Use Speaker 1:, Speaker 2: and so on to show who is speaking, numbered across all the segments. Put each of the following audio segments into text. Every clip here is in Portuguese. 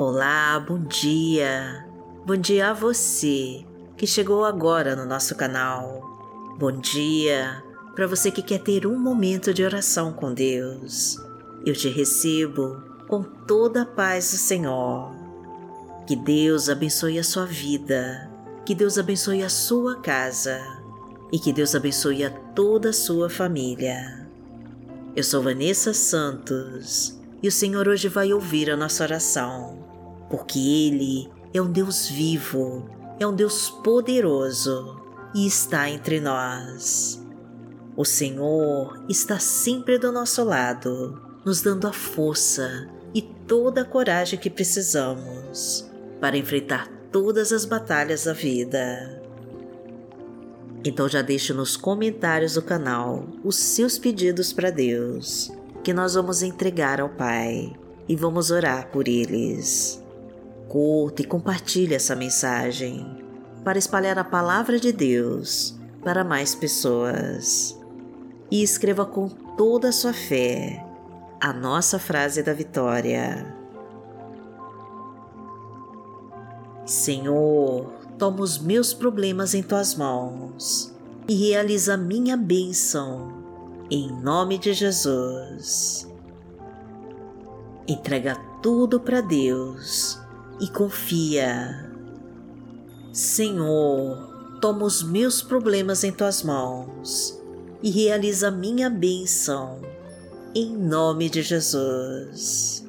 Speaker 1: Olá, bom dia. Bom dia a você que chegou agora no nosso canal. Bom dia para você que quer ter um momento de oração com Deus. Eu te recebo com toda a paz do Senhor. Que Deus abençoe a sua vida, que Deus abençoe a sua casa e que Deus abençoe a toda a sua família. Eu sou Vanessa Santos e o Senhor hoje vai ouvir a nossa oração porque Ele é um Deus vivo, é um Deus poderoso e está entre nós. O Senhor está sempre do nosso lado, nos dando a força e toda a coragem que precisamos para enfrentar todas as batalhas da vida. Então já deixe nos comentários do canal os seus pedidos para Deus, que nós vamos entregar ao Pai e vamos orar por eles curta e compartilhe essa mensagem para espalhar a palavra de Deus para mais pessoas. E escreva com toda a sua fé a nossa frase da vitória. Senhor, toma os meus problemas em tuas mãos e realiza a minha bênção, em nome de Jesus. Entrega tudo para Deus e confia. Senhor, toma os meus problemas em tuas mãos e realiza minha bênção, em nome de Jesus.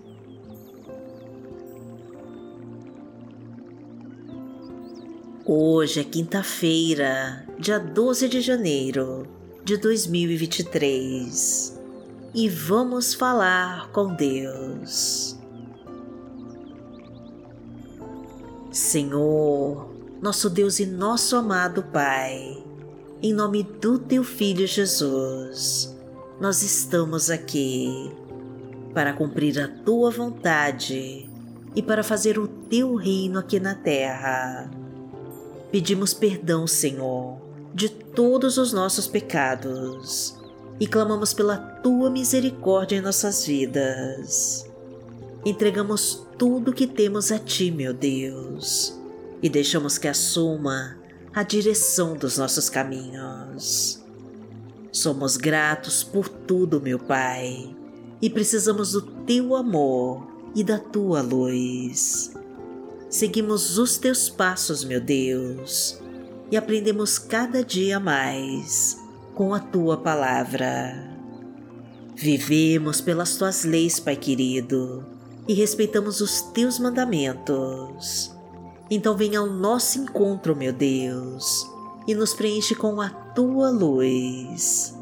Speaker 1: Hoje é quinta-feira, dia 12 de janeiro de 2023 e vamos falar com Deus. Senhor, nosso Deus e nosso amado Pai, em nome do Teu Filho Jesus, nós estamos aqui para cumprir a Tua vontade e para fazer o Teu reino aqui na terra. Pedimos perdão, Senhor, de todos os nossos pecados e clamamos pela Tua misericórdia em nossas vidas. Entregamos tudo que temos a Ti, meu Deus, e deixamos que assuma a direção dos nossos caminhos. Somos gratos por tudo, meu Pai, e precisamos do Teu amor e da Tua luz. Seguimos os Teus passos, meu Deus, e aprendemos cada dia mais com a Tua palavra. Vivemos pelas Tuas leis, Pai querido e respeitamos os teus mandamentos. Então venha ao nosso encontro, meu Deus, e nos preenche com a tua luz.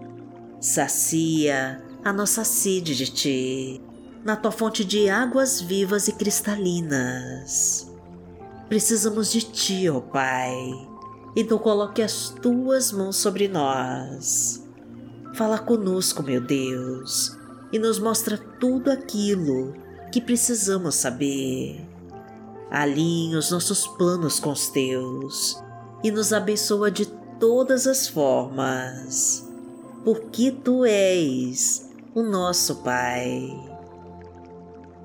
Speaker 1: Sacia a nossa sede de ti, na tua fonte de águas vivas e cristalinas. Precisamos de ti, ó Pai, então coloque as tuas mãos sobre nós. Fala conosco, meu Deus, e nos mostra tudo aquilo que precisamos saber. Alinhe os nossos planos com os teus e nos abençoa de todas as formas, porque tu és o nosso Pai.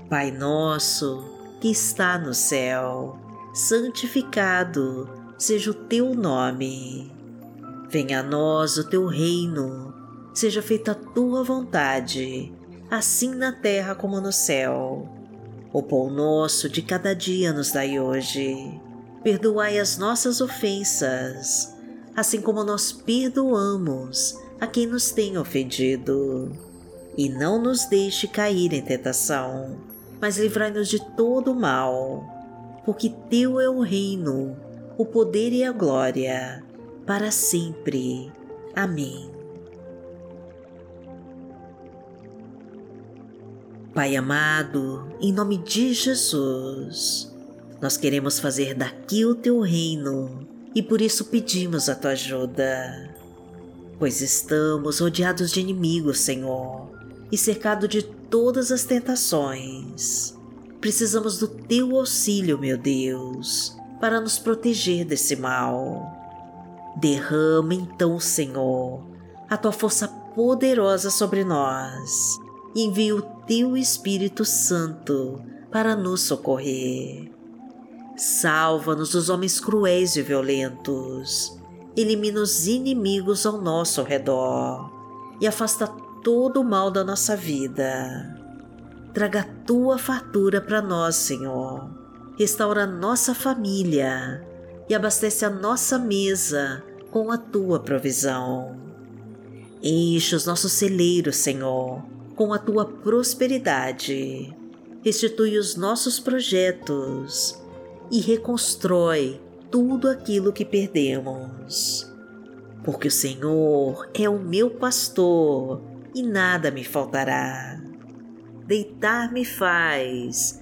Speaker 1: Pai nosso que está no céu, santificado seja o teu nome. Venha a nós o teu reino, seja feita a tua vontade assim na terra como no céu. O pão nosso de cada dia nos dai hoje. Perdoai as nossas ofensas, assim como nós perdoamos a quem nos tem ofendido. E não nos deixe cair em tentação, mas livrai-nos de todo o mal, porque Teu é o reino, o poder e a glória, para sempre. Amém. Pai amado, em nome de Jesus, nós queremos fazer daqui o teu reino e por isso pedimos a tua ajuda. Pois estamos rodeados de inimigos, Senhor, e cercados de todas as tentações. Precisamos do teu auxílio, meu Deus, para nos proteger desse mal. Derrama então, Senhor, a tua força poderosa sobre nós e envia o teu Espírito Santo para nos socorrer. Salva-nos dos homens cruéis e violentos. Elimina os inimigos ao nosso redor e afasta todo o mal da nossa vida. Traga a tua fartura para nós, Senhor. Restaura nossa família e abastece a nossa mesa com a tua provisão. Enche os nossos celeiros, Senhor, com a tua prosperidade. Restitui os nossos projetos e reconstrói tudo aquilo que perdemos. Porque o Senhor é o meu pastor e nada me faltará. Deitar-me faz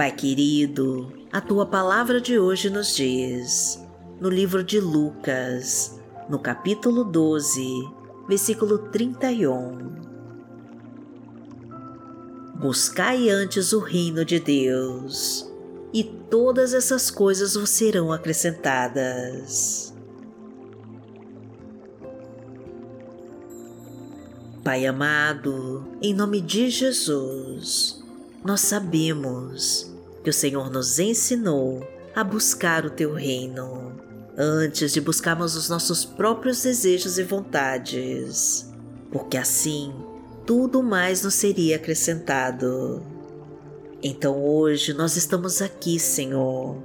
Speaker 1: Pai querido, a tua palavra de hoje nos diz, no livro de Lucas, no capítulo 12, versículo 31. Buscai antes o reino de Deus, e todas essas coisas vos serão acrescentadas. Pai amado, em nome de Jesus, nós sabemos que o Senhor nos ensinou a buscar o teu reino antes de buscarmos os nossos próprios desejos e vontades, porque assim tudo mais nos seria acrescentado. Então hoje nós estamos aqui, Senhor,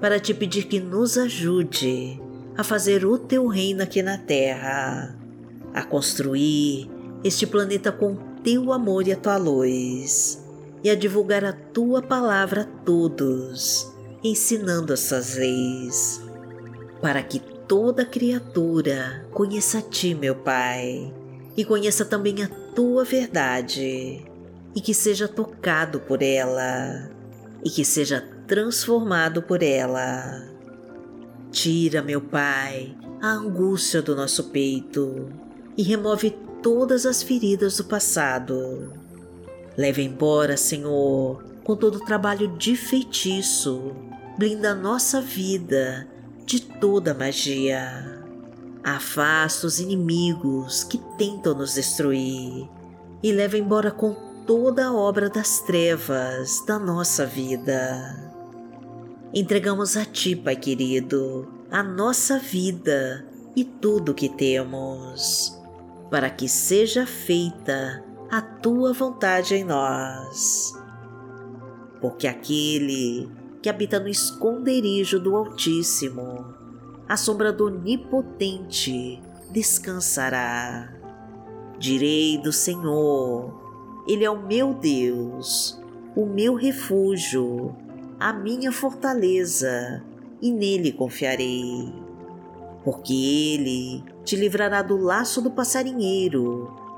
Speaker 1: para te pedir que nos ajude a fazer o teu reino aqui na terra, a construir este planeta com teu amor e a tua luz, e a divulgar a tua palavra a todos, ensinando essas leis para que toda criatura conheça a Ti, meu Pai, e conheça também a Tua verdade, e que seja tocado por ela, e que seja transformado por ela. Tira, meu Pai, a angústia do nosso peito e remove todas as feridas do passado. Leva embora, Senhor, com todo o trabalho de feitiço, blinda a nossa vida de toda magia. Afasta os inimigos que tentam nos destruir e leva embora com toda a obra das trevas da nossa vida. Entregamos a Ti, Pai querido, a nossa vida e tudo o que temos, para que seja feita a Tua vontade em nós. Porque aquele que habita no esconderijo do Altíssimo, à sombra do Onipotente descansará. Direi do Senhor, Ele é o meu Deus, o meu refúgio, a minha fortaleza, e nele confiarei. Porque Ele te livrará do laço do passarinheiro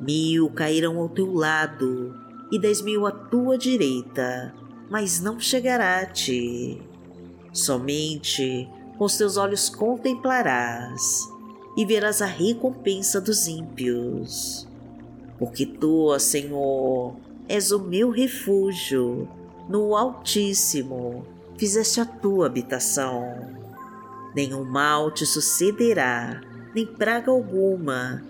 Speaker 1: Mil cairão ao teu lado e dez mil à tua direita, mas não chegará a ti. Somente com os teus olhos contemplarás e verás a recompensa dos ímpios. Porque tu, Senhor, és o meu refúgio, no Altíssimo fizeste a tua habitação. Nenhum mal te sucederá, nem praga alguma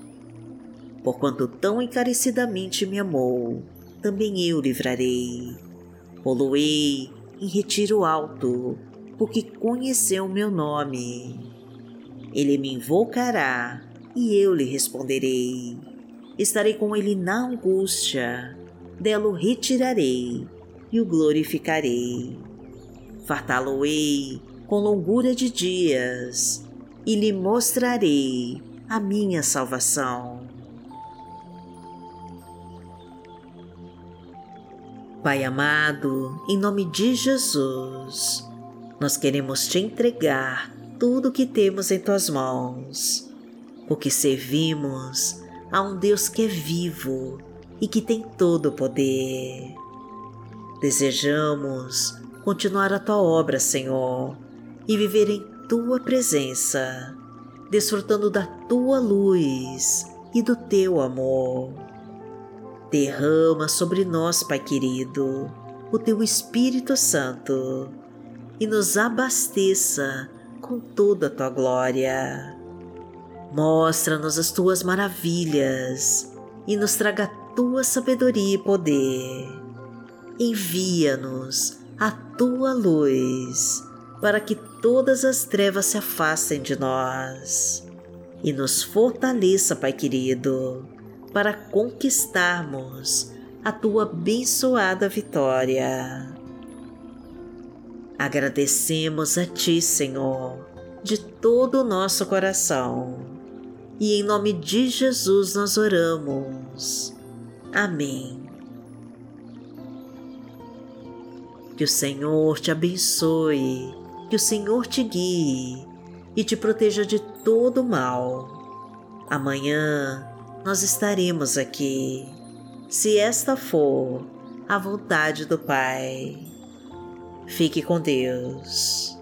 Speaker 1: Porquanto tão encarecidamente me amou, também eu livrarei. Poloei em retiro alto, porque conheceu meu nome. Ele me invocará e eu lhe responderei. Estarei com ele na angústia, dela o retirarei e o glorificarei. Fartá-lo-ei com longura de dias e lhe mostrarei a minha salvação. Pai amado, em nome de Jesus, nós queremos te entregar tudo o que temos em tuas mãos, porque servimos a um Deus que é vivo e que tem todo o poder. Desejamos continuar a tua obra, Senhor, e viver em tua presença, desfrutando da tua luz e do teu amor. Derrama sobre nós, Pai querido, o teu Espírito Santo e nos abasteça com toda a tua glória. Mostra-nos as tuas maravilhas e nos traga a tua sabedoria e poder. Envia-nos a tua luz para que todas as trevas se afastem de nós e nos fortaleça, Pai querido para conquistarmos a tua abençoada vitória. Agradecemos a Ti, Senhor, de todo o nosso coração e em nome de Jesus nós oramos. Amém. Que o Senhor te abençoe, que o Senhor te guie e te proteja de todo mal. Amanhã nós estaremos aqui, se esta for a vontade do Pai. Fique com Deus.